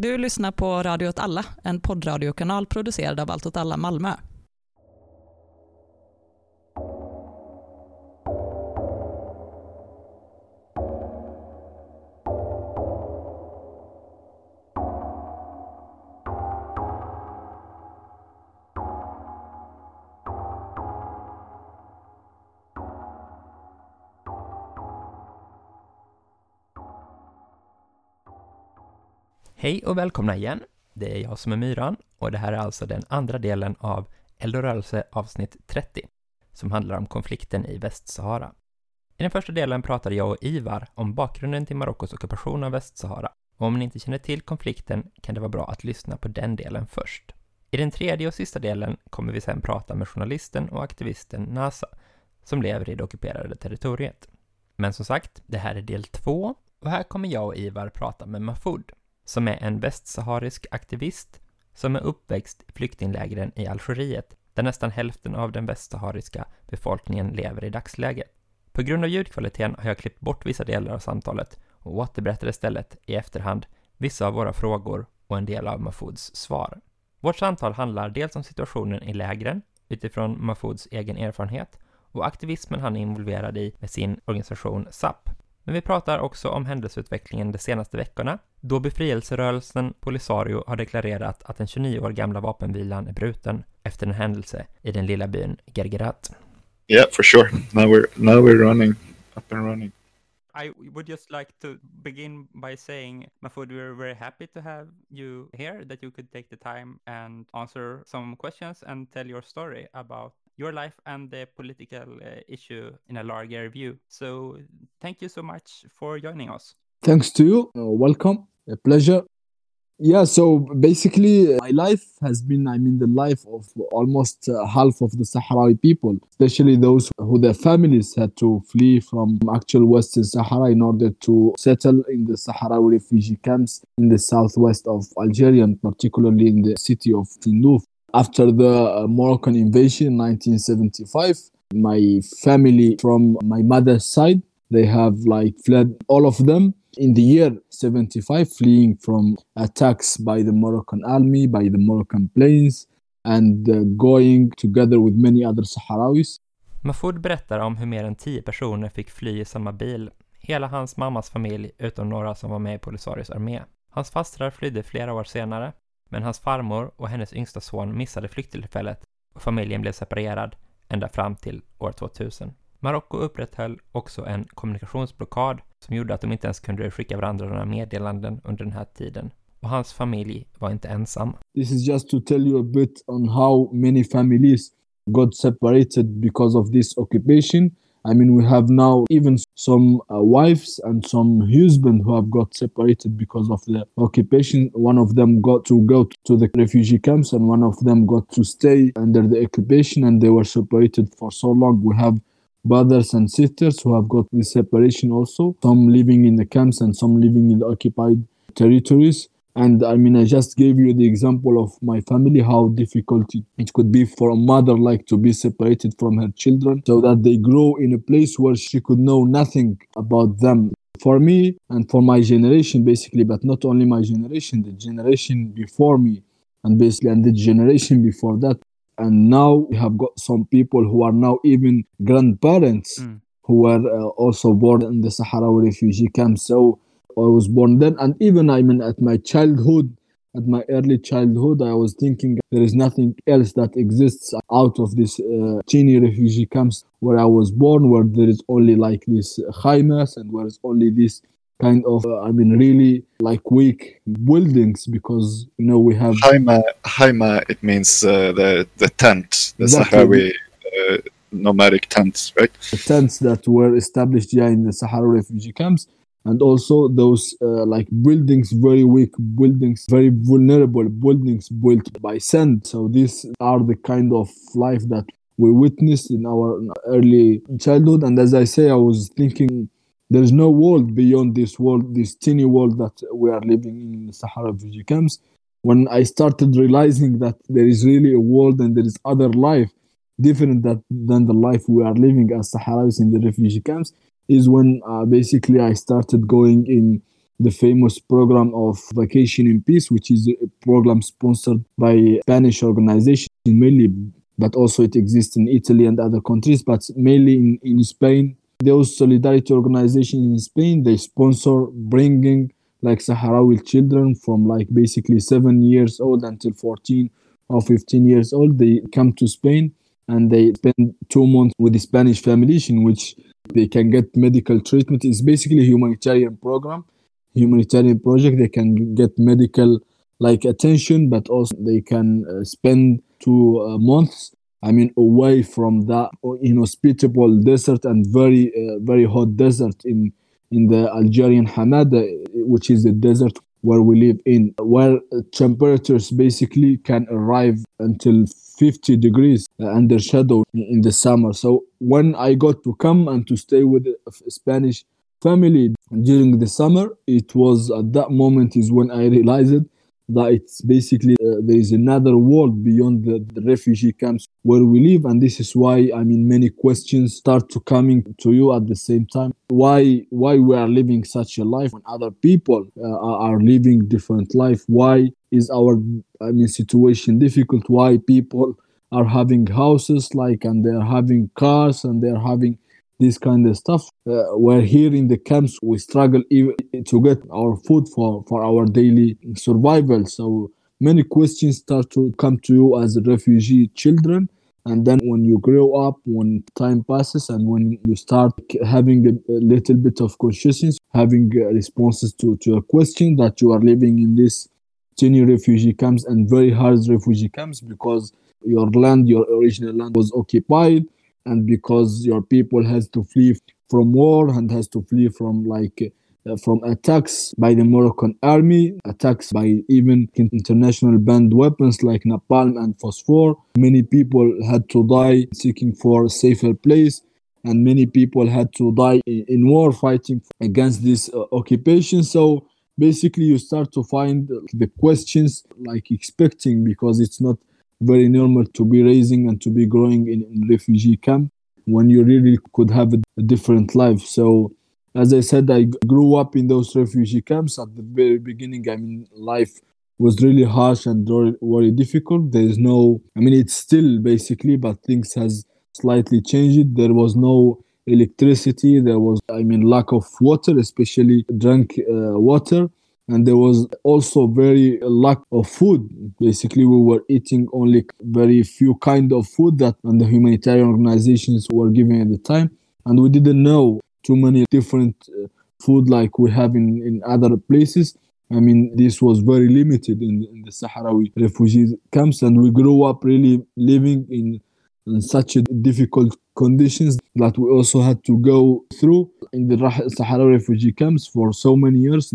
Du lyssnar på Radio åt alla, en poddradiokanal producerad av Allt åt alla Malmö. Hej och välkomna igen. Det är jag som är Myran och det här är alltså den andra delen av Eldorörelse avsnitt 30 som handlar om konflikten i Västsahara. I den första delen pratade jag och Ivar om bakgrunden till Marockos ockupation av Västsahara och om ni inte känner till konflikten kan det vara bra att lyssna på den delen först. I den tredje och sista delen kommer vi sedan prata med journalisten och aktivisten Nasa som lever i det ockuperade territoriet. Men som sagt, det här är del två och här kommer jag och Ivar prata med Mahfoud som är en västsaharisk aktivist som är uppväxt i flyktinglägren i Algeriet, där nästan hälften av den västsahariska befolkningen lever i dagsläget. På grund av ljudkvaliteten har jag klippt bort vissa delar av samtalet och återberättar istället i efterhand vissa av våra frågor och en del av Mahfouds svar. Vårt samtal handlar dels om situationen i lägren utifrån Mahfouds egen erfarenhet och aktivismen han är involverad i med sin organisation SAP, men vi pratar också om händelseutvecklingen de senaste veckorna, då befrielserörelsen Polisario har deklarerat att den 29 år gamla vapenvilan är bruten efter en händelse i den lilla byn Gergerat. Yeah, for sure. Now we're now we're running up and running. I would just like to begin by saying, Mahfoud, we're very happy to have you here, that you could take the time and answer some questions and tell your story about your life and the political uh, issue in a larger view. So thank you so much for joining us. Thanks to you. Uh, welcome. A pleasure. Yeah, so basically, my life has been, I mean, the life of almost uh, half of the Sahrawi people, especially those who their families had to flee from actual Western Sahara in order to settle in the Sahrawi refugee camps in the southwest of Algeria, and particularly in the city of Tindouf. After the uh, Moroccan invasion in 1975, my family from my mother's side, they have like fled all of them in the year 75 fleeing from attacks by the Moroccan army, by the Moroccan planes and uh, going together with many other Sahrawis. Mahfoud berättar om hur mer än tio personer fick fly i samma bil. Hela hans mammas familj, utom några som var med i Polisarios armé. Hans fastrar flydde flera år senare men hans farmor och hennes yngsta son missade flykttillfället och familjen blev separerad ända fram till år 2000. Marocko upprätthöll också en kommunikationsblockad som gjorde att de inte ens kunde skicka varandra några meddelanden under den här tiden. Och hans familj var inte ensam. This is just to tell you a bit on how many families got separated because of this occupation I mean, we have now even some uh, wives and some husbands who have got separated because of the occupation. One of them got to go to the refugee camps, and one of them got to stay under the occupation, and they were separated for so long. We have brothers and sisters who have got this separation also, some living in the camps and some living in the occupied territories. And I mean, I just gave you the example of my family, how difficult it could be for a mother like to be separated from her children so that they grow in a place where she could know nothing about them. For me and for my generation, basically, but not only my generation, the generation before me, and basically, and the generation before that. And now we have got some people who are now even grandparents mm. who were uh, also born in the Sahrawi refugee camp. So I was born then, and even I mean at my childhood, at my early childhood, I was thinking there is nothing else that exists out of this uh, Chini refugee camps where I was born, where there is only like this khaimas and where it's only this kind of, uh, I mean, really like weak buildings because you know we have Haima. Haima, it means uh, the the tent, the exactly. Sahrawi uh, nomadic tents, right? The tents that were established yeah in the Sahara refugee camps and also those uh, like buildings very weak buildings very vulnerable buildings built by sand so these are the kind of life that we witnessed in our early childhood and as i say i was thinking there's no world beyond this world this teeny world that we are living in the sahara refugee camps when i started realizing that there is really a world and there is other life different that, than the life we are living as sahrawis in the refugee camps is when uh, basically I started going in the famous program of Vacation in Peace, which is a program sponsored by Spanish organization mainly, but also it exists in Italy and other countries, but mainly in, in Spain. Those solidarity organizations in Spain, they sponsor bringing like Sahrawi children from like basically seven years old until 14 or 15 years old. They come to Spain and they spend two months with the Spanish families in which they can get medical treatment. It's basically a humanitarian program, humanitarian project. They can get medical like attention, but also they can uh, spend two uh, months. I mean, away from that uh, inhospitable desert and very, uh, very hot desert in in the Algerian Hamada, uh, which is the desert where we live in, where uh, temperatures basically can arrive until 50 degrees under shadow in the summer. So when I got to come and to stay with a Spanish family during the summer, it was at that moment is when I realized that it's basically uh, there is another world beyond the, the, refugee camps where we live. And this is why i mean many questions start to coming to you at the same time. Why why we are living such a life when other people uh, are living different life? Why is our i mean situation difficult? Why people are having houses like and they're having cars and they're having this kind of stuff. Uh, where here in the camps we struggle even to get our food for, for our daily survival. So many questions start to come to you as refugee children. And then when you grow up, when time passes, and when you start having a, a little bit of consciousness, having uh, responses to, to a question that you are living in this tiny refugee camps and very hard refugee camps because your land, your original land was occupied and because your people has to flee from war and has to flee from like uh, from attacks by the Moroccan army, attacks by even international banned weapons like napalm and phosphor. Many people had to die seeking for a safer place, and many people had to die in, in war fighting against this uh, occupation. So basically, you start to find the questions like expecting because it's not very normal to be raising and to be growing in, in refugee camp when you really could have a, different life. So as I said, I grew up in those refugee camps at the very beginning. I mean, life was really harsh and very, very difficult. There is no, I mean, it's still basically, but things has slightly changed. There was no electricity. There was, I mean, lack of water, especially drink uh, water and there was also very lack of food. Basically we were eating only very few kind of food that and the humanitarian organizations were giving at the time. And we didn't know too many different uh, food like we have in, in other places. I mean this was very limited in, in the sahrawi refugee camps. And we grew up really living in, in such difficult conditions that we also had to go through in the Sahara refugee camps for so many years.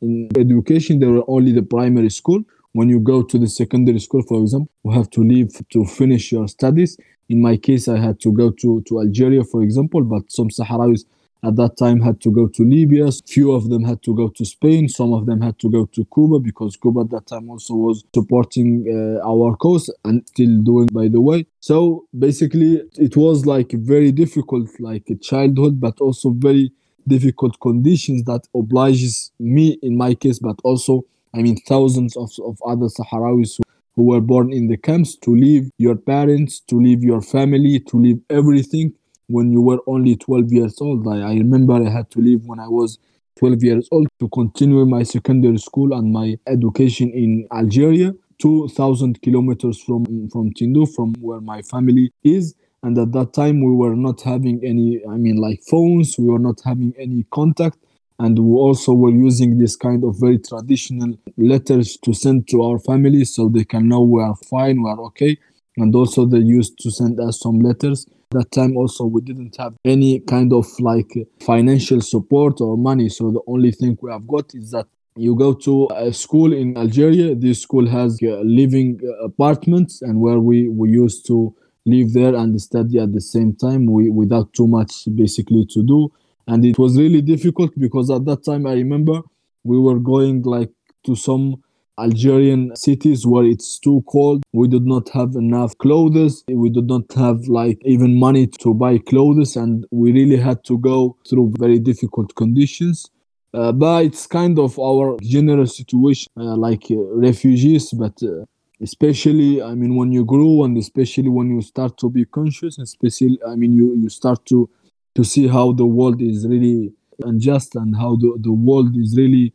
In education, there were only the primary school. When you go to the secondary school, for example, you have to leave to finish your studies. In my case, I had to go to, to Algeria, for example, but some Sahrawis at that time had to go to Libya. Few of them had to go to Spain. Some of them had to go to Cuba because Cuba at that time also was supporting uh, our cause and still doing, by the way. So basically, it was like very difficult, like a childhood, but also very difficult conditions that obliges me in my case, but also, I mean, thousands of, of other Sahrawis who, who were born in the camps to leave your parents, to leave your family, to leave everything when you were only 12 years old. I, I remember I had to leave when I was 12 years old to continue my secondary school and my education in Algeria, 2,000 kilometers from, from Tindouf, from where my family is. And at that time, we were not having any, I mean, like phones, we were not having any contact. And we also were using this kind of very traditional letters to send to our family so they can know we are fine, we are okay. And also, they used to send us some letters that time also we didn't have any kind of like financial support or money. So the only thing we have got is that you go to a school in algeria. This school has uh, living uh, apartments and where we we used to live there and study at the same time we, without too much basically to do. And it was really difficult because at that time i remember we were going like to some Algerian cities where it's too cold. We did not have enough clothes. We did not have like even money to buy clothes, and we really had to go through very difficult conditions. Uh, but it's kind of our general situation, uh, like uh, refugees, but uh, especially, I mean, when you grow and especially when you start to be conscious, especially, I mean, you, you start to, to see how the world is really unjust and how the, the world is really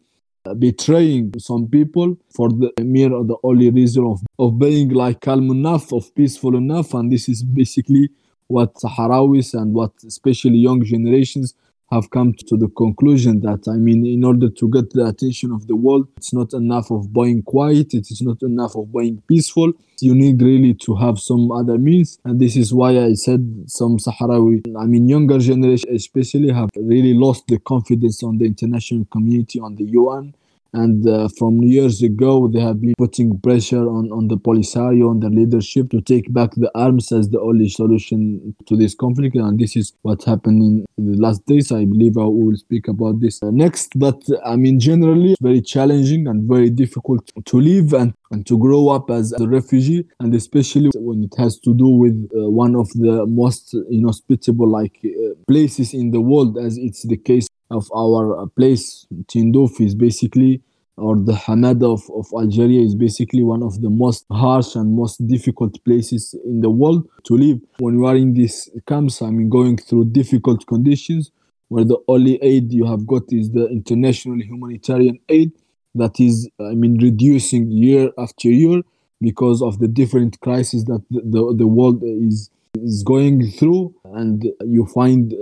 betraying some people for the mere or the only reason of, of being like calm enough, of peaceful enough. And this is basically what Sahrawis and what especially young generations have come to the conclusion that I mean, in order to get the attention of the world, it's not enough of being quiet, it is not enough of being peaceful. You need really to have some other means, and this is why I said some Sahrawi, I mean, younger generation especially, have really lost the confidence on the international community, on the UN, and uh, from years ago, they have been putting pressure on, on the Polisario, on the leadership to take back the arms as the only solution to this conflict. And this is what happened in the last days. I believe I will speak about this uh, next. But I mean, generally, very challenging and very difficult to live and, and to grow up as a refugee. And especially when it has to do with uh, one of the most inhospitable like uh, places in the world, as it's the case of our place, Tindouf is basically, or the Hamada of, of Algeria is basically one of the most harsh and most difficult places in the world to live. When you are in these camps, I mean, going through difficult conditions, where the only aid you have got is the international humanitarian aid that is, I mean, reducing year after year because of the different crises that the, the, the world is is going through, and you find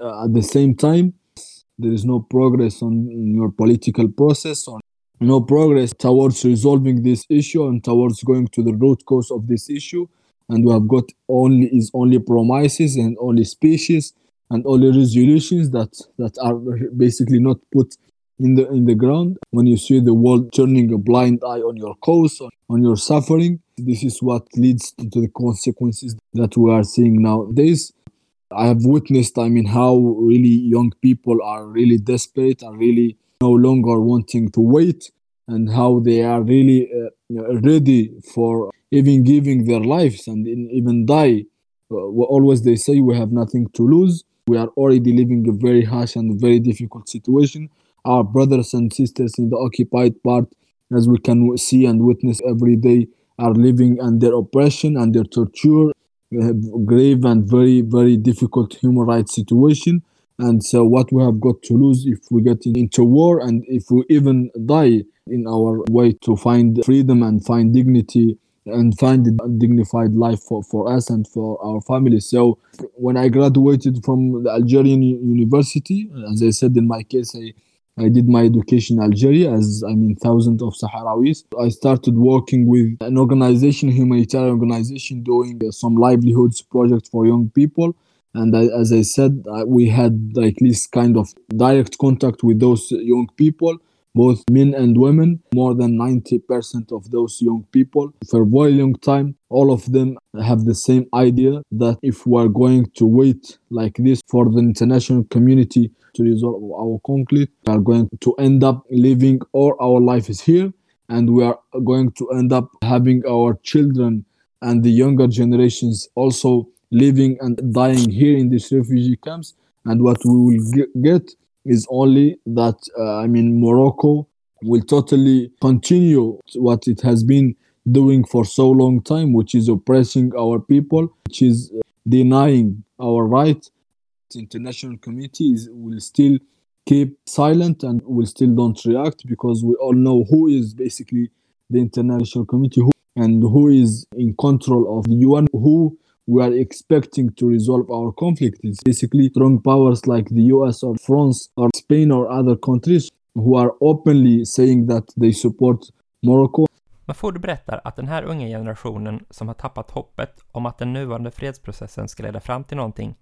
uh, at the same time there is no progress on your political process or no progress towards resolving this issue and towards going to the root cause of this issue. And we have got only is only promises and only speeches and only resolutions that that are basically not put in the in the ground when you see the world turning a blind eye on your cause on, on your suffering this is what leads to, to the consequences that we are seeing nowadays I have witnessed, I mean, how really young people are really desperate, are really no longer wanting to wait, and how they are really uh, ready for even giving their lives and even die. Uh, always they say we have nothing to lose. We are already living a very harsh and very difficult situation. Our brothers and sisters in the occupied part, as we can see and witness every day, are living under oppression, under torture, grave and very very difficult human rights situation and so what we have got to lose if we get into war and if we even die in our way to find freedom and find dignity and find a dignified life for, for us and for our families. So when I graduated from the Algerian University, as I said in my case, I I did my education in Algeria, as I mean, thousands of Sahrawis. I started working with an organization, humanitarian organization, doing uh, some livelihoods project for young people. And I, as I said, we had like this kind of direct contact with those young people both men and women. More than 90% of those young people, for a very long time, all of them have the same idea that if we are going to wait like this for the international community to resolve our conflict, we are going to end up living all our life is here, and we are going to end up having our children and the younger generations also living and dying here in these refugee camps. And what we will get is only that uh, I mean Morocco will totally continue what it has been doing for so long time, which is oppressing our people, which is uh, denying our rights. The international community is, will still keep silent and will still don't react because we all know who is basically the international community who, and who is in control of the UN, who we are expecting to resolve our conflict. It's basically strong powers like the US or France or Spain or other countries who are openly saying that they support Morocco. Mafoud berättar att den här unga generationen som har tappat hoppet om att den nuvarande fredsprocessen ska leda fram till någonting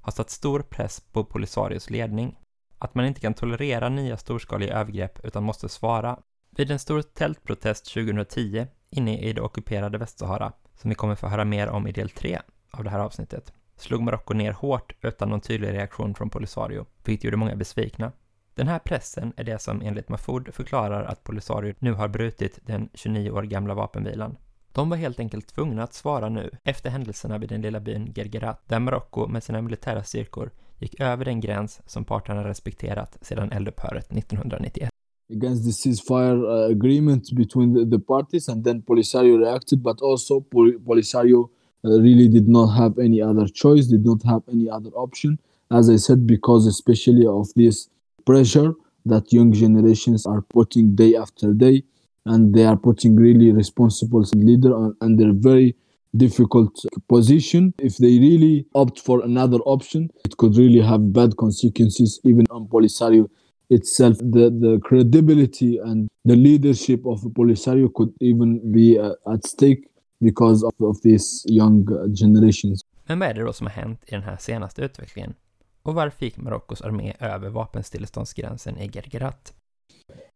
har satt stor press på Polisarios ledning. Att man inte kan tolerera nya storskaliga övergrepp utan måste svara. Vid en stor tältprotest 2010 inne i det ockuperade Västsahara som vi kommer få höra mer om i del 3 av det här avsnittet, slog Marocko ner hårt utan någon tydlig reaktion från Polisario, vilket gjorde många besvikna. Den här pressen är det som enligt Mafoud förklarar att Polisario nu har brutit den 29 år gamla vapenvilan. De var helt enkelt tvungna att svara nu efter händelserna vid den lilla byn Gergerat, där Marocko med sina militära styrkor gick över den gräns som parterna respekterat sedan eldupphöret 1991. Against the ceasefire uh, agreement between the, the parties and then polisario reacted but also Pol- polisario uh, really did not have any other choice did not have any other option. As i said because especially of this pressure that young generations are putting day after day and they are putting really responsible leader on, under very difficult position. If they really opt for another option it could really have bad consequences even on polisario itself the, the credibility and the leadership of polisario could even be uh, at stake because of, of these young generations Men vad är det då som har hänt i den här senaste utvecklingen? Och varför gick Marockos armé över vapenstilleståndsgränsen i Gergerat?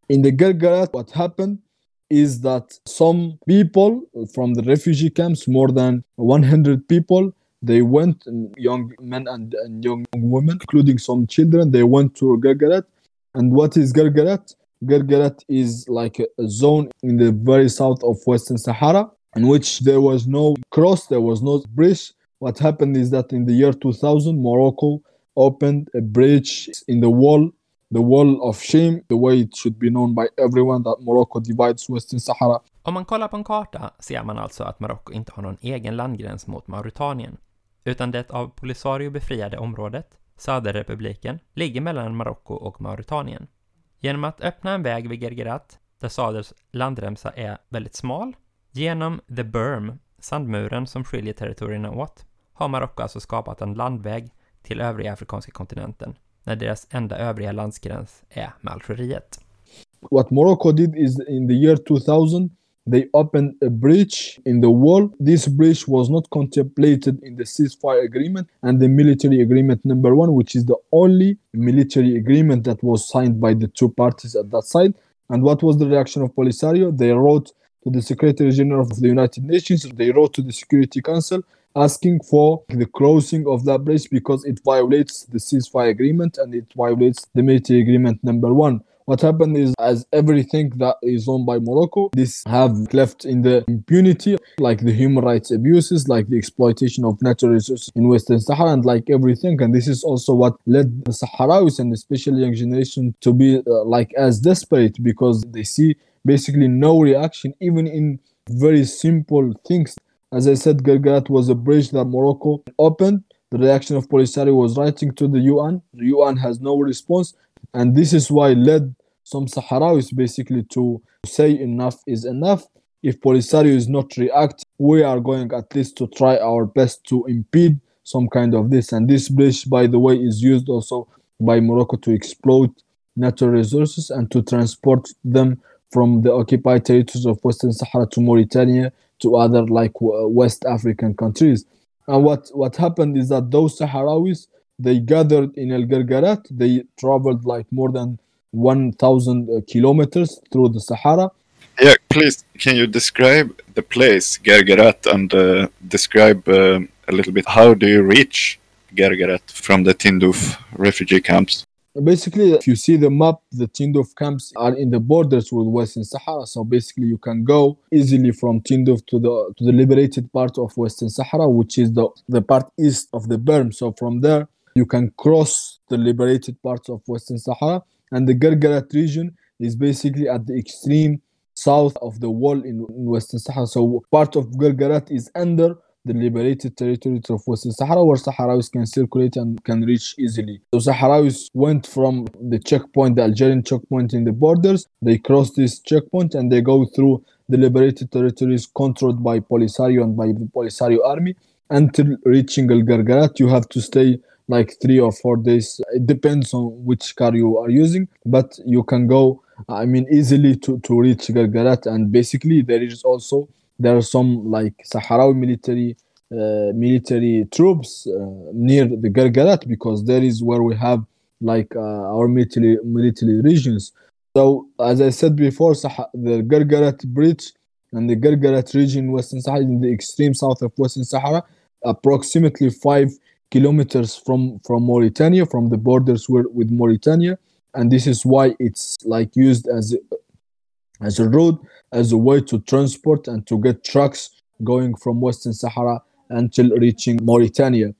in the Gergerat, what happened is that some people from the refugee camps, more than 100 people, they went, young men and, and young women, including some children, they went to Gergerat. And what is Gergerat? Gergerat is like a, a zone in the very south of Western Sahara, in which there was no cross, there was no bridge. What happened is that in the year 2000, Morocco opened a bridge in the wall the wall of shame, the way it should be known by everyone that Morocco divides Western Sahara. Om man kollar på en karta ser man alltså att Marocko inte har någon egen landgräns mot Mauritanien, utan det av Polisario befriade området, Söderrepubliken, ligger mellan Marocko och Mauritanien. Genom att öppna en väg vid Gergerat, där Saders landremsa är väldigt smal, genom The Berm, sandmuren som skiljer territorierna åt, har Marocko alltså skapat en landväg till övriga afrikanska kontinenten, när deras enda övriga landsgräns är med Algeriet. What Morocco did is in the year 2000, they opened a breach in the wall. This breach was not contemplated in the ceasefire agreement and the military agreement number one, which is the only military agreement that was signed by the two parties at that side. And what was the reaction of Polisario? They wrote to the Secretary General of the United Nations, they wrote to the Security Council asking for the closing of that breach because it violates the ceasefire agreement and it violates the military agreement number one. What happened is, as everything that is owned by Morocco, this have left in the impunity, like the human rights abuses, like the exploitation of natural resources in Western Sahara, and like everything. And this is also what led the Sahrawis and especially young generation to be uh, like as desperate because they see basically no reaction, even in very simple things as I said, Gergerat was a bridge that Morocco opened. The reaction of Polisario was writing to the UN. The UN has no response. And this is why led some Sahrawis basically to say enough is enough. If Polisario is not react, we are going at least to try our best to impede some kind of this. And this bridge, by the way, is used also by Morocco to exploit natural resources and to transport them from the occupied territories of Western Sahara to Mauritania to other like uh, West African countries. And what, what happened is that those Sahrawis, they gathered in El Gargarat, they traveled like more than 1,000 uh, kilometers through the Sahara. Yeah, please, can you describe the place, Gergerat, and uh, describe uh, a little bit how do you reach Gergerat from the Tindouf refugee camps? Basically, if you see the map, the Tindouf camps are in the borders with Western Sahara. So basically, you can go easily from Tindouf to the to the liberated part of Western Sahara, which is the, the part east of the Berm. So from there, you can cross the liberated parts of Western Sahara. And the Gergerat region is basically at the extreme south of the wall in, in Western Sahara. So part of Gergerat is under the liberated territories of Western Sahara where Sahrawis can circulate and can reach easily. So Sahrawis went from the checkpoint, the Algerian checkpoint in the borders, they cross this checkpoint and they go through the liberated territories controlled by Polisario and by the Polisario army until reaching El Gargarat. You have to stay like three or four days. It depends on which car you are using, but you can go, I mean, easily to, to reach Gargarat. And basically, there is also there are some like Sahrawi military uh, military troops uh, near the Gargarat because there is where we have like uh, our military military regions. So as I said before, Sah- the Gargarat bridge and the Gargarat region, Western Sahara, in the extreme south of Western Sahara, approximately five kilometers from from Mauritania, from the borders with, with Mauritania, and this is why it's like used as a, as a road as a way to transport and to get trucks going from Western Sahara until reaching Mauritania.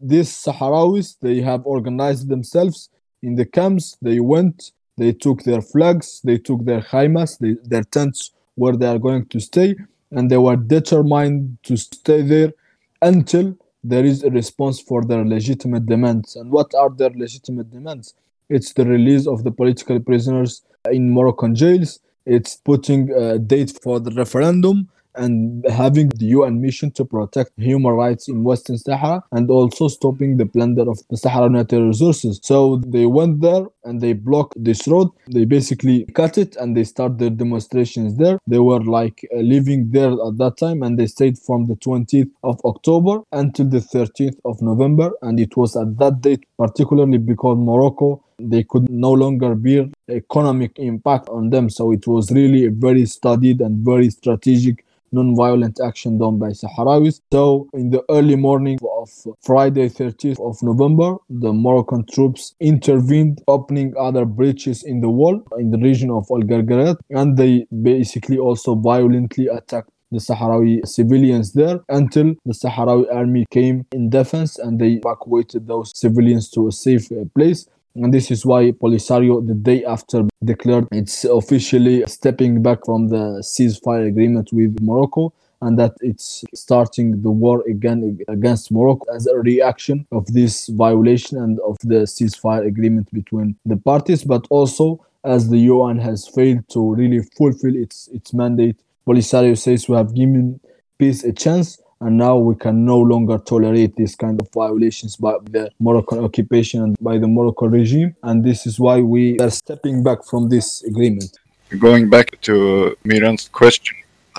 these Sahrawis, they have organized themselves in the camps. They went, they took their flags, they took their khaymas, they, their tents where they are going to stay, and they were determined to stay there until there is a response for their legitimate demands. And what are their legitimate demands? It's the release of the political prisoners in Moroccan jails. It's putting a date for the referendum and having the UN mission to protect human rights in Western Sahara and also stopping the plunder of the Sahara natural resources. So they went there and they blocked this road. They basically cut it and they start their demonstrations there. They were like uh, living there at that time and they stayed from the 20th of October until the 13th of November. And it was at that date, particularly because Morocco they could no longer bear economic impact on them. So it was really a very studied and very strategic non-violent action done by Sahrawis. So in the early morning of Friday 30th of November, the Moroccan troops intervened, opening other breaches in the wall in the region of Al Gargaret, and they basically also violently attacked the Sahrawi civilians there until the Sahrawi army came in defense and they evacuated those civilians to a safe uh, place. And this is why Polisario, the day after, declared it's officially stepping back from the ceasefire agreement with Morocco and that it's starting the war again against Morocco as a reaction of this violation and of the ceasefire agreement between the parties, but also as the UN has failed to really fulfill its, its mandate. Polisario says we have given peace a chance and now we can no longer tolerate this kind of violations by the Moroccan occupation and by the Moroccan regime, and this is why we are stepping back from this agreement. Going back to Myran's question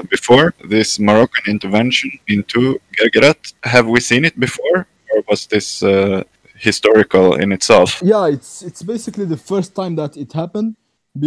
before this Moroccan intervention into Gergerat, have we seen it before, or was this uh, historical in itself? Yeah, it's it's basically the first time that it happened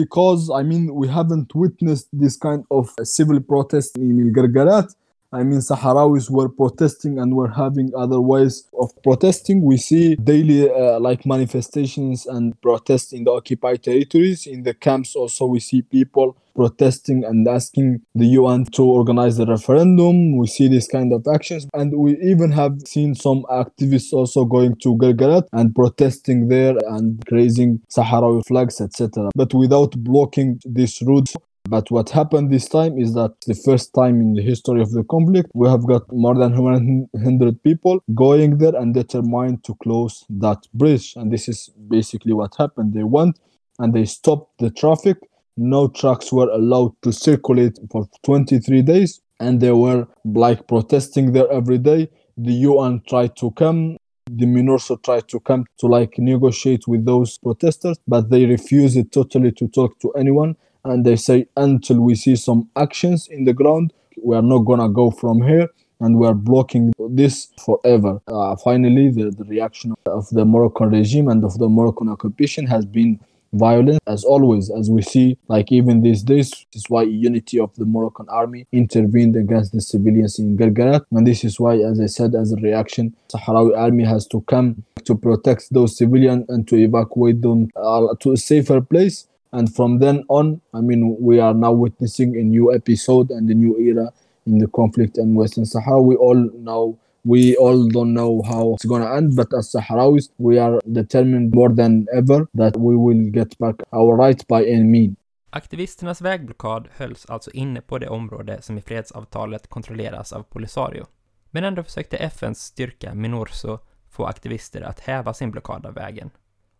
because I mean we haven't witnessed this kind of civil protest in Gergerat I mean, Sahrawis were protesting and were having other ways of protesting. We see daily uh, like manifestations and protests in the occupied territories. In the camps, also, we see people protesting and asking the UN to organize the referendum. We see these kind of actions, and we even have seen some activists also going to Gergerat and protesting there and raising Sahrawi flags, etc. But without blocking these routes but what happened this time is that the first time in the history of the conflict, we have got more than 100 people going there and determined to close that bridge. And this is basically what happened. They went and they stopped the traffic. No trucks were allowed to circulate for 23 days. And they were like protesting there every day. The UN tried to come the MINURSO tried to come to like negotiate with those protesters, but they refused totally to talk to anyone and they say until we see some actions in the ground we are not gonna go from here and we are blocking this forever. Uh, finally, the, the reaction of the Moroccan regime and of the Moroccan occupation has been violent as always as we see like even these days this is why unity of the moroccan army intervened against the civilians in gargarat and this is why as i said as a reaction sahrawi army has to come to protect those civilians and to evacuate them uh, to a safer place and from then on i mean we are now witnessing a new episode and a new era in the conflict in western sahara. We all know we all don't know how it's going to end but as sahrawis we are determined more than ever that we will get back our rights by any means. Aktivisternas vägblockad hölls alltså inne på det område som i fredsavtalet kontrolleras av Polisario. Men ändå försökte FNs styrka Minurso få aktivister att häva sin blockad av vägen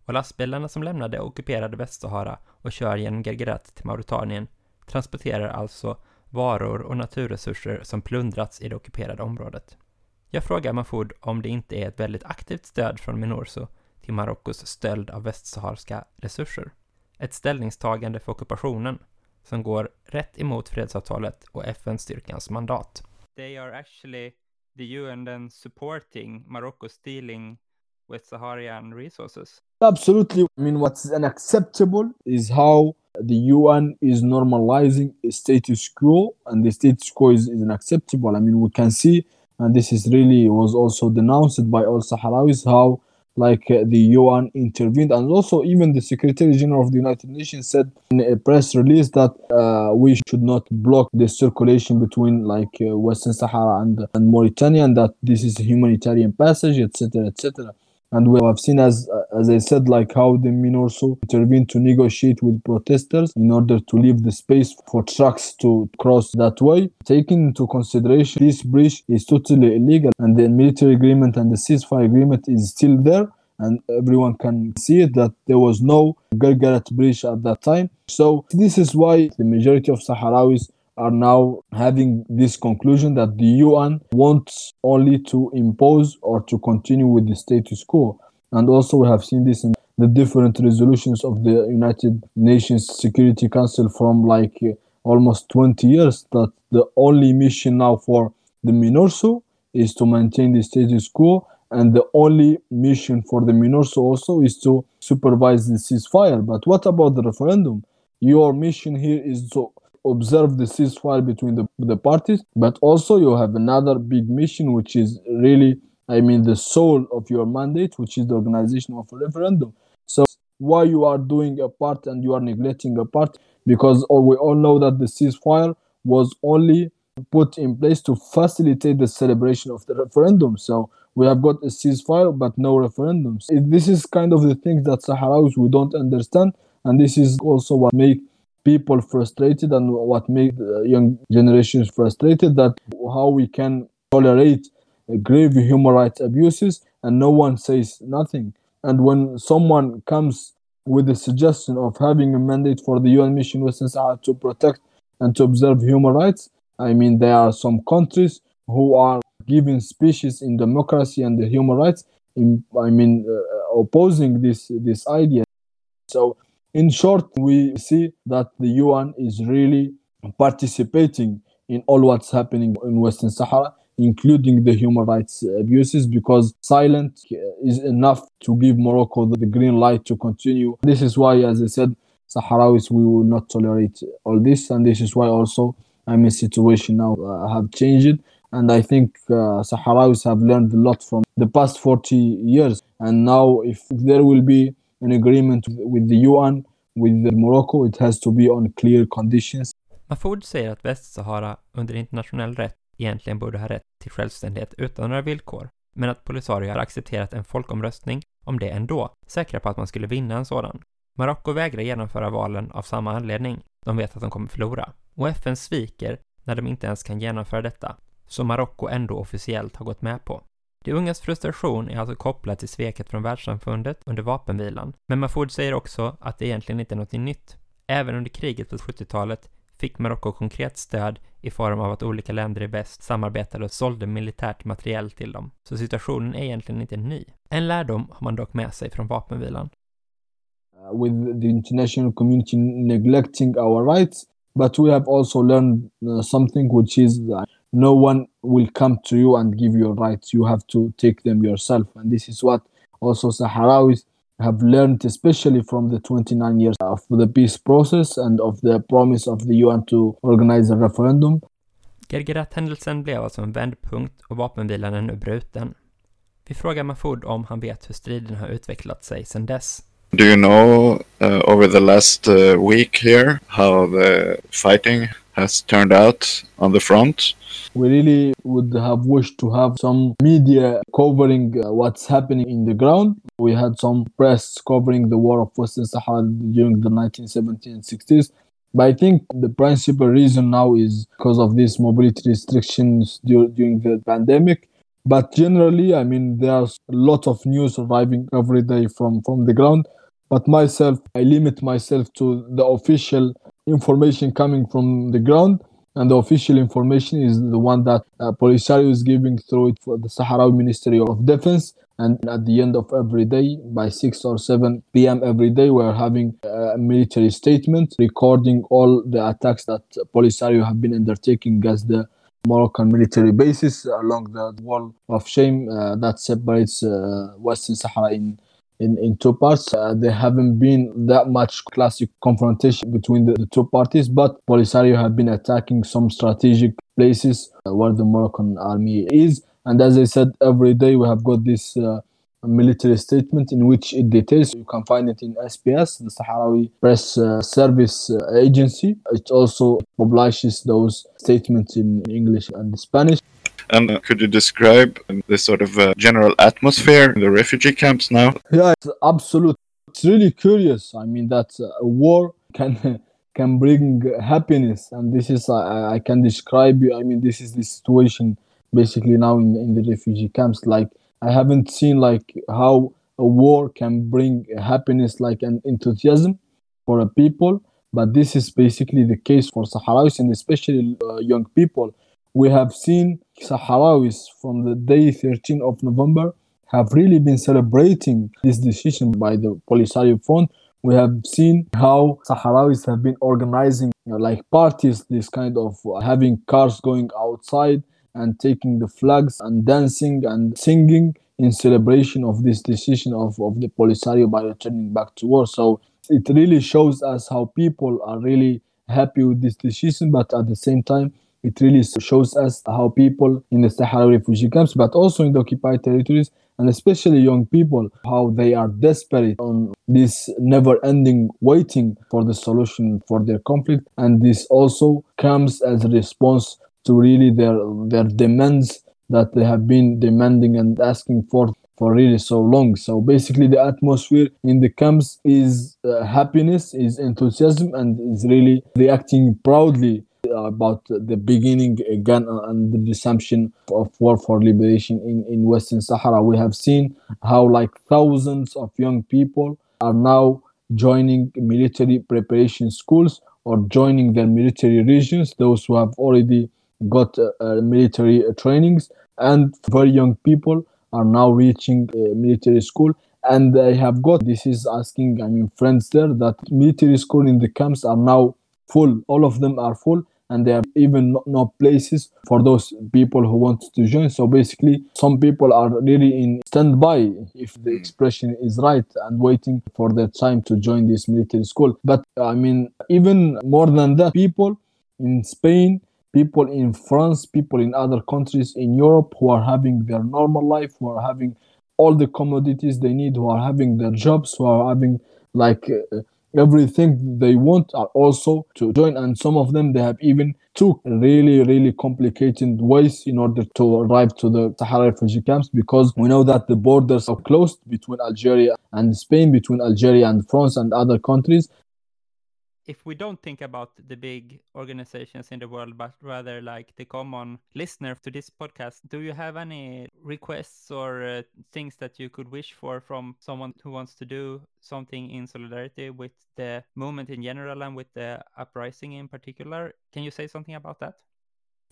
och lastbilarna som lämnar det ockuperade Västsahara och kör genom Gergerat till Mauritanien transporterar alltså varor och naturresurser som plundrats i det ockuperade området. Jag frågar Mahfoud om det inte är ett väldigt aktivt stöd från Minurso till Marockos stöld av västsaharska resurser. Ett ställningstagande för ockupationen som går rätt emot fredsavtalet och FN-styrkans mandat. They are actually the UN then supporting Morocco stealing West Saharian resources. Absolutely. I mean, what's unacceptable is how the UN is normalizing a status quo, and the status quo is, is unacceptable. I mean, we can see, and this is really was also denounced by all Sahrawis, how like uh, the UN intervened, and also even the Secretary General of the United Nations said in a press release that uh, we should not block the circulation between like uh, Western Sahara and, and Mauritania, and that this is a humanitarian passage, etc., etc. And we have seen, as as I said, like how the MINURSO intervened to negotiate with protesters in order to leave the space for trucks to cross that way. Taking into consideration this breach is totally illegal, and the military agreement and the ceasefire agreement is still there, and everyone can see it that there was no Gargarat breach at that time. So this is why the majority of Sahrawis are now having this conclusion that the UN wants only to impose or to continue with the status quo. And also, we have seen this in the different resolutions of the United Nations Security Council from like uh, almost 20 years that the only mission now for the MINURSO is to maintain the status quo. And the only mission for the MINURSO also is to supervise the ceasefire. But what about the referendum? Your mission here is to observe the ceasefire between the, the parties, but also you have another big mission, which is really, I mean, the soul of your mandate, which is the organization of a referendum. So why you are doing a part and you are neglecting a part? Because we all know that the ceasefire was only put in place to facilitate the celebration of the referendum. So we have got a ceasefire but no referendums. This is kind of the things that Sahrawis we don't understand, and this is also what make people frustrated and what makes young generations frustrated that how we can tolerate grave human rights abuses and no one says nothing. And when someone comes with the suggestion of having a mandate for the UN mission Western Sahara to protect and to observe human rights I mean there are some countries who are giving speeches in democracy and the human rights in, I mean uh, opposing this this idea. So in short, we see that the UN is really participating in all what's happening in Western Sahara, including the human rights abuses, because silence is enough to give Morocco the green light to continue. This is why, as I said, Sahrawis, we will not tolerate all this, and this is why also I mean situation now uh, have changed, and I think uh, Sahrawis have learned a lot from the past 40 years, and now if there will be an agreement with the UN, with Morocco, it has to be on clear conditions. Mahfoud säger att Västsahara under internationell rätt egentligen borde ha rätt till självständighet utan några villkor, men att Polisario har accepterat en folkomröstning om det ändå, säkra på att man skulle vinna en sådan. Marocko vägrar genomföra valen av samma anledning. De vet att de kommer förlora. Och FN sviker när de inte ens kan genomföra detta, som Marocko ändå officiellt har gått med på. De ungas frustration är alltså kopplad till sveket från världssamfundet under vapenvilan. Men Mahfoud säger också att det egentligen inte är något nytt. Även under kriget på 70-talet fick Marocko konkret stöd i form av att olika länder i väst samarbetade och sålde militärt materiell till dem. Så situationen är egentligen inte ny. En lärdom har man dock med sig från vapenvilan. Uh, with the international community neglecting our rights, but we have also learned uh, something which is that no one will come to you and give you rights. You have to take them yourself. And this is what also Sahrawis have learned, especially from the 29 years of the peace process and of the promise of the UN to organize a referendum. Gergerat-händelsen blev alltså en vändpunkt och vapenvilan är nu bruten. Vi frågar Mahfoud om han vet hur striden har utvecklat sig sedan dess. Do you know uh, over the last uh, week here how the fighting has turned out on the front? We really would have wished to have some media covering uh, what's happening in the ground. We had some press covering the war of Western Sahara during the 1970s and 60s. But I think the principal reason now is because of these mobility restrictions during the pandemic. But generally, I mean, there's a lot of news arriving every day from, from the ground. But myself, I limit myself to the official information coming from the ground and the official information is the one that uh, Polisario is giving through it for the Sahrawi Ministry of Defense. And at the end of every day, by 6 or 7 p.m. every day, we're having a military statement recording all the attacks that Polisario have been undertaking against the Moroccan military bases along the wall of shame uh, that separates uh, Western Sahara in in, in two parts. Uh, there haven't been that much classic confrontation between the, the, two parties, but Polisario have been attacking some strategic places uh, where the Moroccan army is. And as I said, every day we have got this uh, military statement in which it details. You can find it in SPS, the Sahrawi Press uh, Service uh, Agency. It also publishes those statements in English and Spanish. And could you describe the sort of uh, general atmosphere in the refugee camps now? Yeah, it's absolute. It's really curious. I mean, that uh, a war can can bring happiness, and this is I, I can describe you. I mean, this is the situation basically now in in the refugee camps. Like I haven't seen like how a war can bring happiness, like an enthusiasm for a people. But this is basically the case for Sahrawis and especially uh, young people. We have seen Sahrawis from the day 13 of November have really been celebrating this decision by the Polisario Front. We have seen how Sahrawis have been organizing you know, like parties, this kind of uh, having cars going outside and taking the flags and dancing and singing in celebration of this decision of, of the Polisario by returning back to war. So it really shows us how people are really happy with this decision, but at the same time, it really shows us how people in the Sahrawi refugee camps, but also in the occupied territories, and especially young people, how they are desperate on this never ending waiting for the solution for their conflict. And this also comes as a response to really their, their demands that they have been demanding and asking for for really so long. So basically, the atmosphere in the camps is uh, happiness, is enthusiasm, and is really reacting proudly about the beginning again and the resumption of war for liberation in, in Western Sahara. We have seen how like thousands of young people are now joining military preparation schools or joining their military regions, those who have already got uh, uh, military trainings, and very young people are now reaching uh, military school. And they have got this is asking i mean friends there that military school in the camps are now full. All of them are full and there are even no, no, places for those people who want to join. So basically, some people are really in standby, if the Hmm. expression is right, and waiting for their time to join this military school. But I mean, even more than that, people in Spain, people in France, people in other countries in Europe who are having their normal life, who are having all the commodities they need, who are having their jobs, who are having like uh, everything they want are also to join and some of them they have even took really really complicated ways in order to arrive to the Sahara refugee camps because we know that the borders are closed between Algeria and Spain between Algeria and France and other countries if we don't think about the big organizations in the world, but rather like the common listener to this podcast, do you have any requests or uh, things that you could wish for from someone who wants to do something in solidarity with the movement in general and with the uprising in particular? Can you say something about that?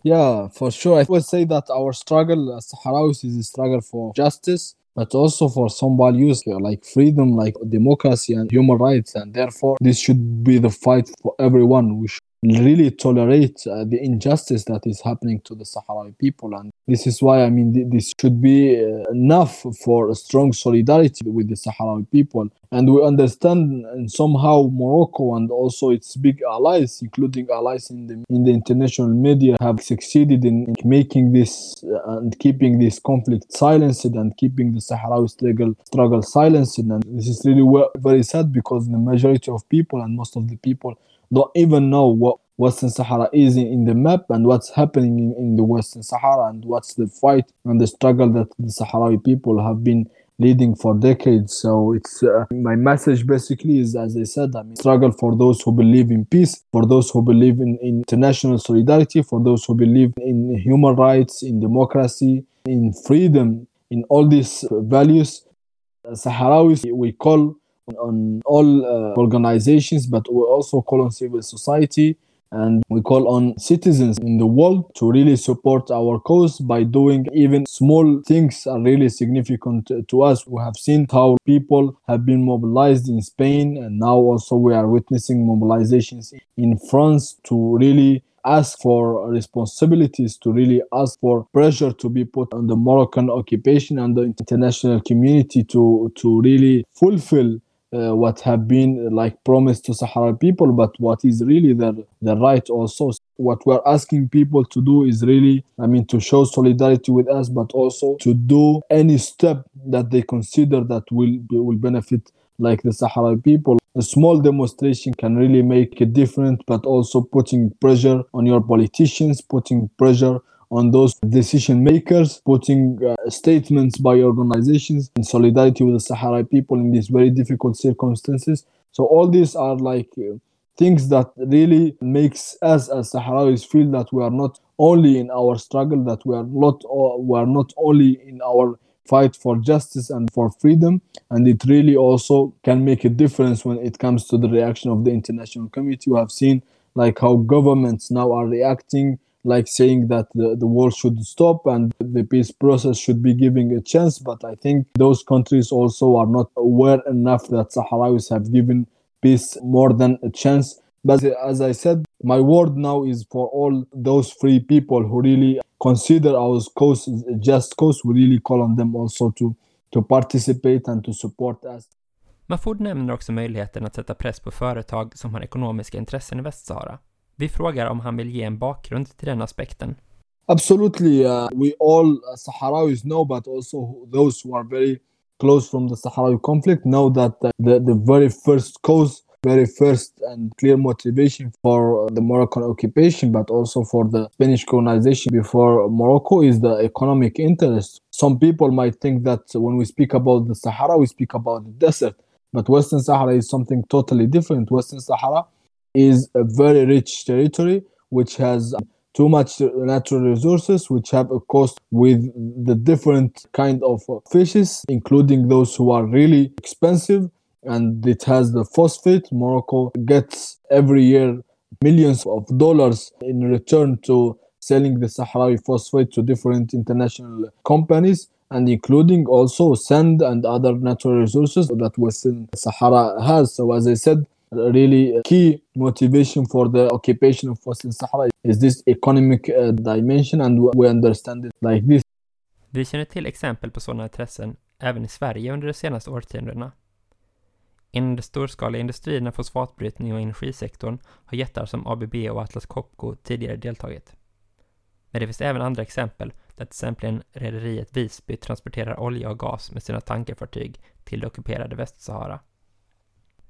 Yeah, for sure. I would say that our struggle as Sahrawis is a struggle for justice, but also for some values uh, like freedom, like democracy and human rights. And therefore, this should be the fight for everyone. We really tolerate uh, the injustice that is happening to the Sahrawi people. And this is why, I mean, th- this should be uh, enough for a strong solidarity with the Sahrawi people. And we understand and somehow Morocco and also its big allies, including allies in the, in the international media, have succeeded in making this uh, and keeping this conflict silenced and keeping the Sahrawi struggle, struggle silenced. And this is really very sad because the majority of people and most of the people don't even know what Western Sahara is in, the map and what's happening in, in the Western Sahara and what's the fight and the struggle that the Sahrawi people have been leading for decades. So it's uh, my message basically is, as I said, I mean, struggle for those who believe in peace, for those who believe in, in international solidarity, for those who believe in human rights, in democracy, in freedom, in all these values. Sahrawis, we call on all uh, organizations, but we also call on civil society and we call on citizens in the world to really support our cause by doing even small things are really significant to us. We have seen how people have been mobilized in Spain, and now also we are witnessing mobilizations in France to really ask for responsibilities, to really ask for pressure to be put on the Moroccan occupation and the international community to, to really fulfill uh, what have been like promised to Sahrawi people, but what is really their, their right also. What we're asking people to do is really, I mean, to show solidarity with us, but also to do any step that they consider that will will benefit like the Sahrawi people. A small demonstration can really make a difference, but also putting pressure on your politicians, putting pressure on those decision makers, putting uh, statements by organizations in solidarity with the Sahrawi people in these very difficult circumstances. So all these are like uh, things that really makes us as Sahrawis feel that we are not only in our struggle, that we are not uh, we are not only in our fight for justice and for freedom and it really also can make a difference when it comes to the reaction of the international community we have seen like how governments now are reacting like saying that the, the war should stop and the peace process should be giving a chance. But I think those countries also are not aware enough that Sahrawis have given peace more than a chance. But as I said, my word now is for all those free people who really consider our cause a just cause. We really call on them also to, to participate and to support us. Mahfoud nämner också möjligheten att sätta press på företag som har ekonomiska intressen i Västsahara. Vi frågar om han vill ge en bakgrund till den aspekten. Absolutely. Uh, we all uh, Sahrawis know, but also those who are very close from the Sahrawi conflict know that uh, the, the very first cause, very first and clear motivation for the Moroccan occupation, but also for the Spanish colonization before Morocco is the economic interest. Some people might think that when we speak about the Sahara, we speak about the desert, but Western Sahara is something totally different. Western Sahara is a very rich territory which has too much natural resources which have a cost with the different kind of fishes including those who are really expensive. And it has the phosphate. Morocco gets every year millions of dollars in return to selling the sahrawi phosphate to different international companies and including also sand and other natural resources that western sahara has. So as i said really key motivation for the occupation of Western Sahara is this economic uh, dimension and we understand it like this. Vi känner till exempel på sådana intressen även i Sverige under de senaste årtiondena. Inom de storskaliga industrierna, fosfatbrytning och energisektorn har jättar som ABB och Atlas Copco tidigare deltagit. Men det finns även andra exempel där till exempel rederiet Visby transporterar olja och gas med sina tankerfartyg till det ockuperade Västsahara.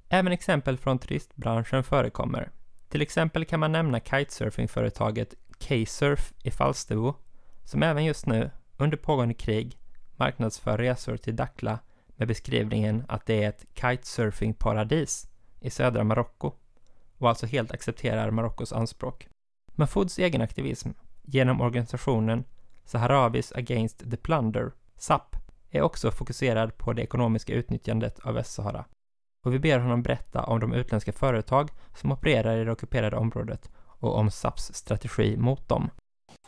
Även exempel från turistbranschen förekommer. Till exempel kan man nämna kitesurfingföretaget K-Surf i Falsterbo, som även just nu, under pågående krig, marknadsför resor till Dakhla med beskrivningen att det är ett kitesurfingparadis i södra Marocko och alltså helt accepterar Marockos anspråk. Mahfouds egen aktivism genom organisationen Saharavis Against the Plunder, SAP, är också fokuserad på det ekonomiska utnyttjandet av Västsahara och vi ber honom berätta om de utländska företag som opererar i det ockuperade området och om SAPs strategi mot dem.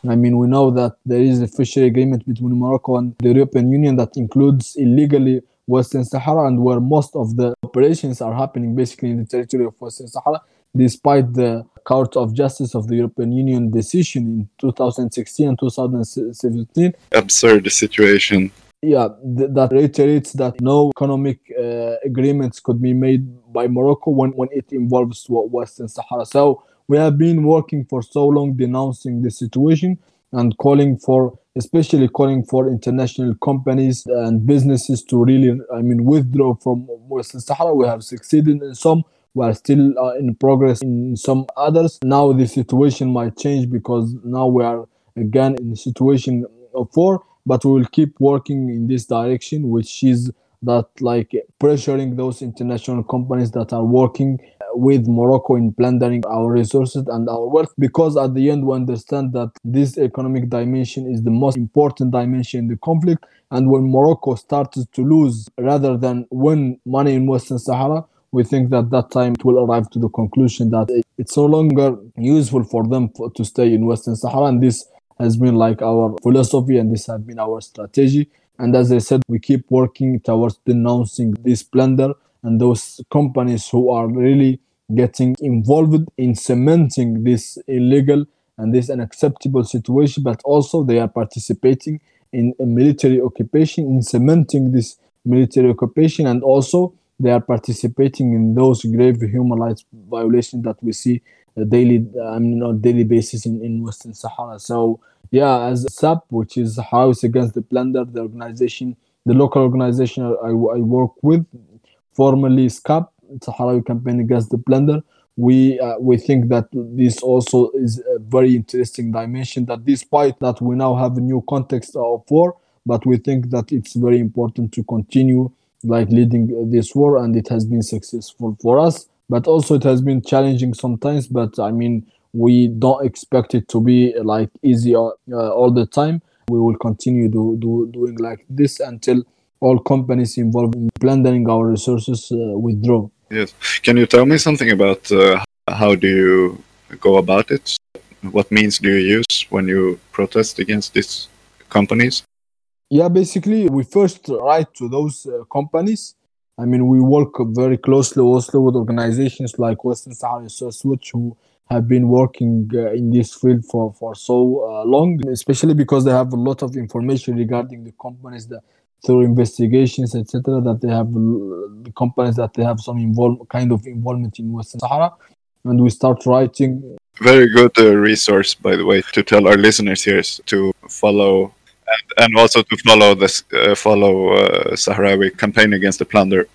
I mean, we know that there is a fishery agreement between Morocco and the European Union that includes illegally Western Sahara and where most of the operations are happening basically in the territory of Western Sahara, despite the Court of Justice of the European Union decision in 2016 and 2017. Absurd situation yeah, th- that reiterates that no economic uh, agreements could be made by Morocco when, when it involves Western Sahara. So we have been working for so long denouncing the situation and calling for, especially calling for international companies and businesses to really, I mean, withdraw from Western Sahara. We have succeeded in some. We are still uh, in progress in some others. Now the situation might change because now we are again in a situation of war but we will keep working in this direction which is that like pressuring those international companies that are working uh, with Morocco in plundering our resources and our wealth because at the end we understand that this economic dimension is the most important dimension in the conflict. And when Morocco starts to lose rather than win money in Western Sahara we think that that time it will arrive to the conclusion that it's no longer useful for them to stay in Western Sahara. And this has been like our philosophy and this has been our strategy. And as I said, we keep working towards denouncing this plunder and those companies who are really getting involved in cementing this illegal and this unacceptable situation, but also they are participating in a military occupation, in cementing this military occupation, and also they are participating in those grave human rights violations that we see daily, I mean, on daily basis in, in Western Sahara. So yeah, as SAP, which is Sahrawis Against the Plunder, the organization, the local organization I, I work with, formerly SCAP, Sahrawi Campaign Against the Plunder, we uh, we think that this also is a very interesting dimension. That despite that we now have a new context of war, but we think that it's very important to continue like leading this war, and it has been successful for us. But also it has been challenging sometimes. But I mean, we don't expect it to be like easy uh, all the time. We will continue do, do doing like this until all companies involved in plundering our resources uh, withdraw. Yes. Can you tell me something about uh, how do you go about it? What means do you use when you protest against these companies? Yeah, basically, we first write to those uh, companies. I mean, we work very closely also with organizations like Western Sahara Resource Watch, who have been working uh, in this field for, for so uh, long, especially because they have a lot of information regarding the companies that through investigations, etc., that they have the companies that they have some involve kind of involvement in Western Sahara, and we start writing. Very good uh, resource, by the way, to tell our listeners here to follow and, and also to follow this uh, follow uh, Sahrawi campaign against the plunder.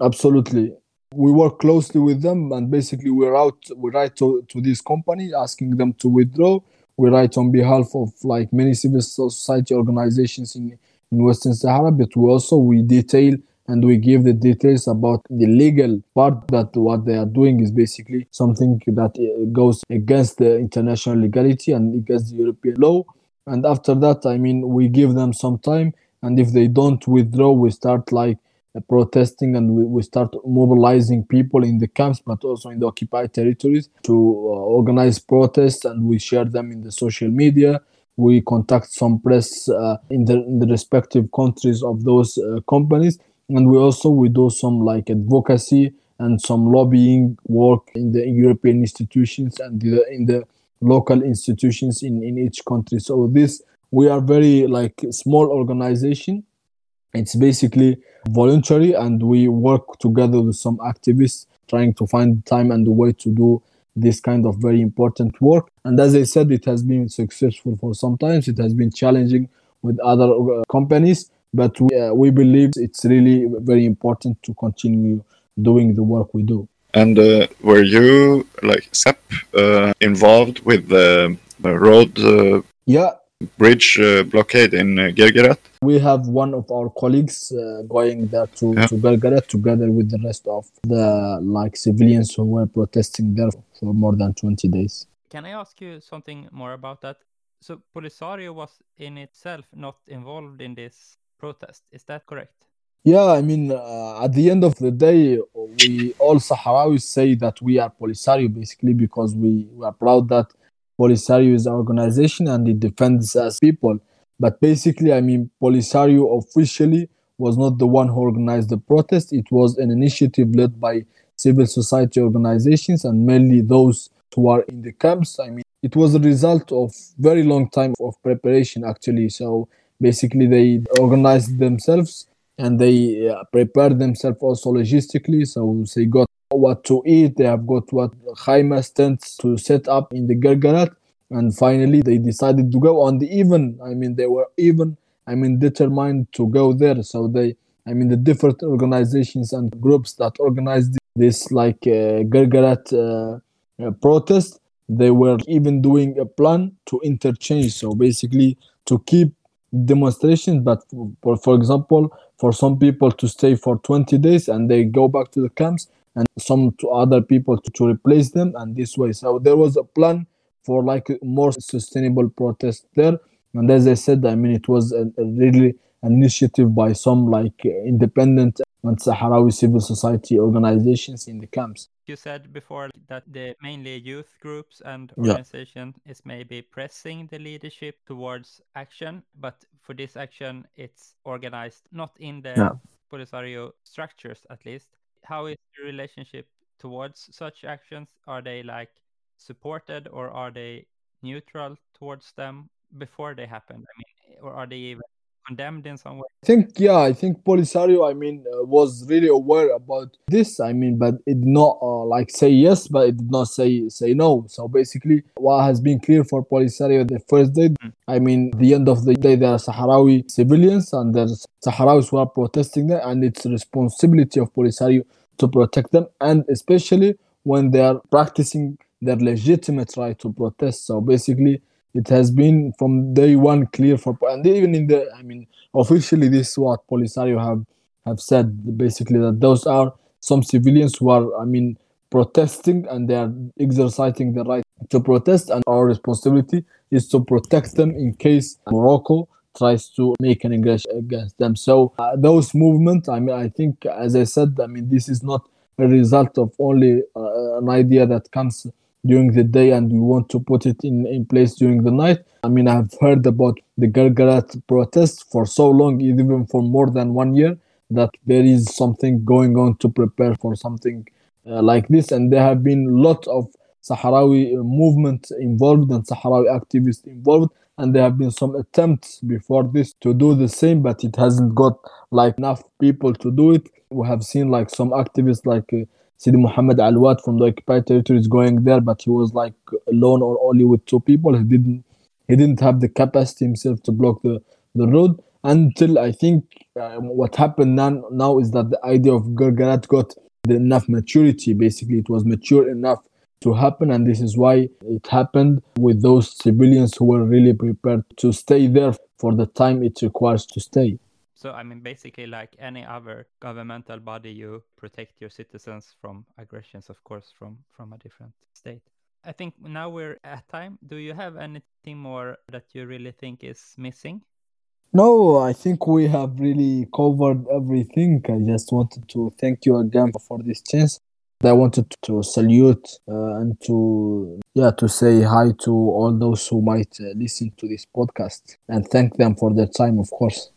Absolutely, we work closely with them, and basically we out we write to, to this company asking them to withdraw. We write on behalf of like many civil society organizations in in Western Sahara, but we also we detail and we give the details about the legal part that what they are doing is basically something that uh, goes against the international legality and against the European law. And after that, I mean, we give them some time, and if they don't withdraw, we start like uh, protesting and we, we start mobilizing people in the camps, but also in the occupied territories to uh, organize protests, and we share them in the social media. We contact some press uh, in, the, in the respective countries of those uh, companies. And we also we do some like advocacy and some lobbying work in the european institutions and the, in the local institutions in, in each country so this we are very like small organization it's basically voluntary and we work together with some activists trying to find time and the way to do this kind of very important work. And as I said, it has been successful for some times. It has been challenging with other uh, companies, but we, uh, we believe it's really very important to continue doing the work we do. And uh, were you, like SEP, uh, involved with the road uh, yeah, bridge uh, blockade in uh, Guerguerat? We have one of our colleagues uh, going there to, yeah. to Gergerat together with the rest of the like civilians who were protesting there for more than 20 days. Can I ask you something more about that? So Polisario was in itself not involved in this protest. Is that correct? Yeah, I mean, uh, at the end of the day, we all Sahrawis say that we are Polisario basically because we, we are proud that Polisario is an organization and it defends us people. But basically, I mean, Polisario officially was not the one who organized the protest. It was an initiative led by civil society organizations and mainly those who are in the camps. I mean, it was a result of very long time of preparation actually. So basically, they organized themselves and they uh, prepared themselves also logistically. So they got what to eat. They have got what Khaymas tents to set up in the Guerguerat. And finally, they decided to go on the even. I mean, they were even, I mean, determined to go there. So they, I mean, the different organizations and groups that organized this, like uh, uh, uh, protest, they were even doing a plan to interchange. So basically, to keep demonstrations, but for, for example, for some people to stay for 20 days and they go back to the camps and some to other people to, to replace them and this way. So there was a plan for like more sustainable protest there. And as i said i mean it was a, a really an initiative by some like independent and sahrawi civil society organizations in the camps you said before that the mainly youth groups and organization yeah. is maybe pressing the leadership towards action but for this action it's organized not in the yeah. polisario structures at least how is the relationship towards such actions? Are they like supported or are they neutral towards them before they happen? I mean, or are they even condemned in some way? I think yeah, I think Polisario, I mean, uh, was really aware about this. I mean, but it did not uh, like say yes, but it did not say say no. So basically, what has been clear for Polisario the first day, Mm. I mean, the end of the day, there are Sahrawi civilians and there's Sahrawis who are protesting there, and it's responsibility of Polisario to protect them, and especially when they are practicing their legitimate right to protest. So basically, it has been from day one clear for, and even in the, I mean, officially this is what Polisario have have said basically that those are some civilians who are, I mean, protesting and they are exercising the right to protest, and our responsibility is to protect them in case Morocco tries to make an aggression against them. So uh, those movements, I mean, I think, as I said, I mean, this is not a result of only uh, an idea that comes during the day and we want to put it in, in place during the night. I mean, I've heard about the Gargarat protests for so long, even for more than one year, that there is something going on to prepare for something uh, like this. And there have been lots of Sahrawi movement involved and Sahrawi activists involved. And there have been some attempts before this to do the same, but it hasn't got like enough people to do it. We have seen like some activists like uh, Sidi Muhammad Alwat from the occupied territories going there, but he was like alone or only with two people. He didn't he didn't have the capacity himself to block the, the road until I think uh, what happened now, now is that the idea of Gargarat got the enough maturity. Basically, it was mature enough to happen, and this is why it happened with those civilians who were really prepared to stay there for the time it requires to stay. So, I mean, basically, like any other governmental body, you protect your citizens from aggressions, of course, from from a different state. I think now we're at time. Do you have anything more that you really think is missing? No, I think we have really covered everything. I just wanted to thank you again for this chance. I wanted to salute uh, and to yeah to say hi to all those who might uh, listen to this podcast and thank them for their time, of course.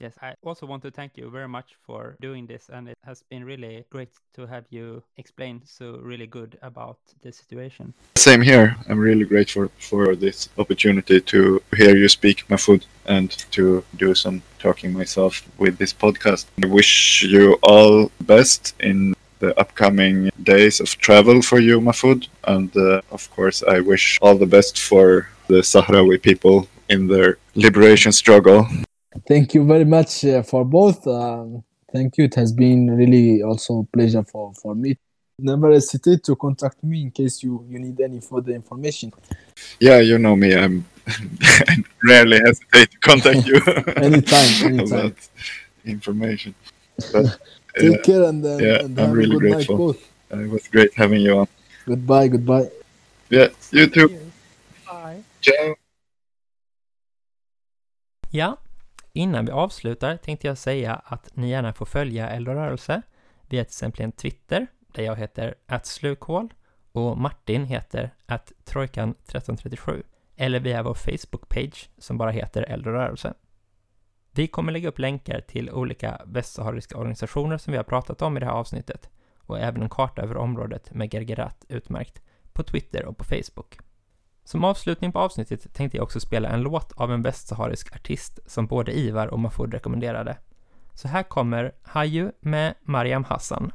Yes, I also want to thank you very much for doing this, and it has been really great to have you explain so really good about the situation. Same here. I'm really grateful for this opportunity to hear you speak Mahfoud and to do some talking myself with this podcast. I wish you all best in the upcoming days of travel for you, Mahfoud. And uh, of course, I wish all the best for the Sahrawi people in their liberation struggle. Thank you very much uh, for both. Um, thank you. It has been really also a pleasure for, for me. Never hesitate to contact me in case you, you need any further information. Yeah, you know me. I'm I rarely hesitate to contact you Anytime, anytime. about information. But Take uh, care and, uh, yeah, and I'm really good grateful. night both. uh, it was great having you on. Goodbye, goodbye. Yeah, you too. Bye. Ciao. Ja, innan vi avslutar tänkte jag säga att ni gärna får följa Eldorörelse via till exempel en Twitter där jag heter attslukhål och Martin heter att trojkan1337 eller via vår Facebook-page som bara heter Eldorörelse. Vi kommer lägga upp länkar till olika västsahariska organisationer som vi har pratat om i det här avsnittet och även en karta över området med Gergerat utmärkt på Twitter och på Facebook. Som avslutning på avsnittet tänkte jag också spela en låt av en västsaharisk artist som både Ivar och Mahfoud rekommenderade. Så här kommer Hayu med Mariam Hassan.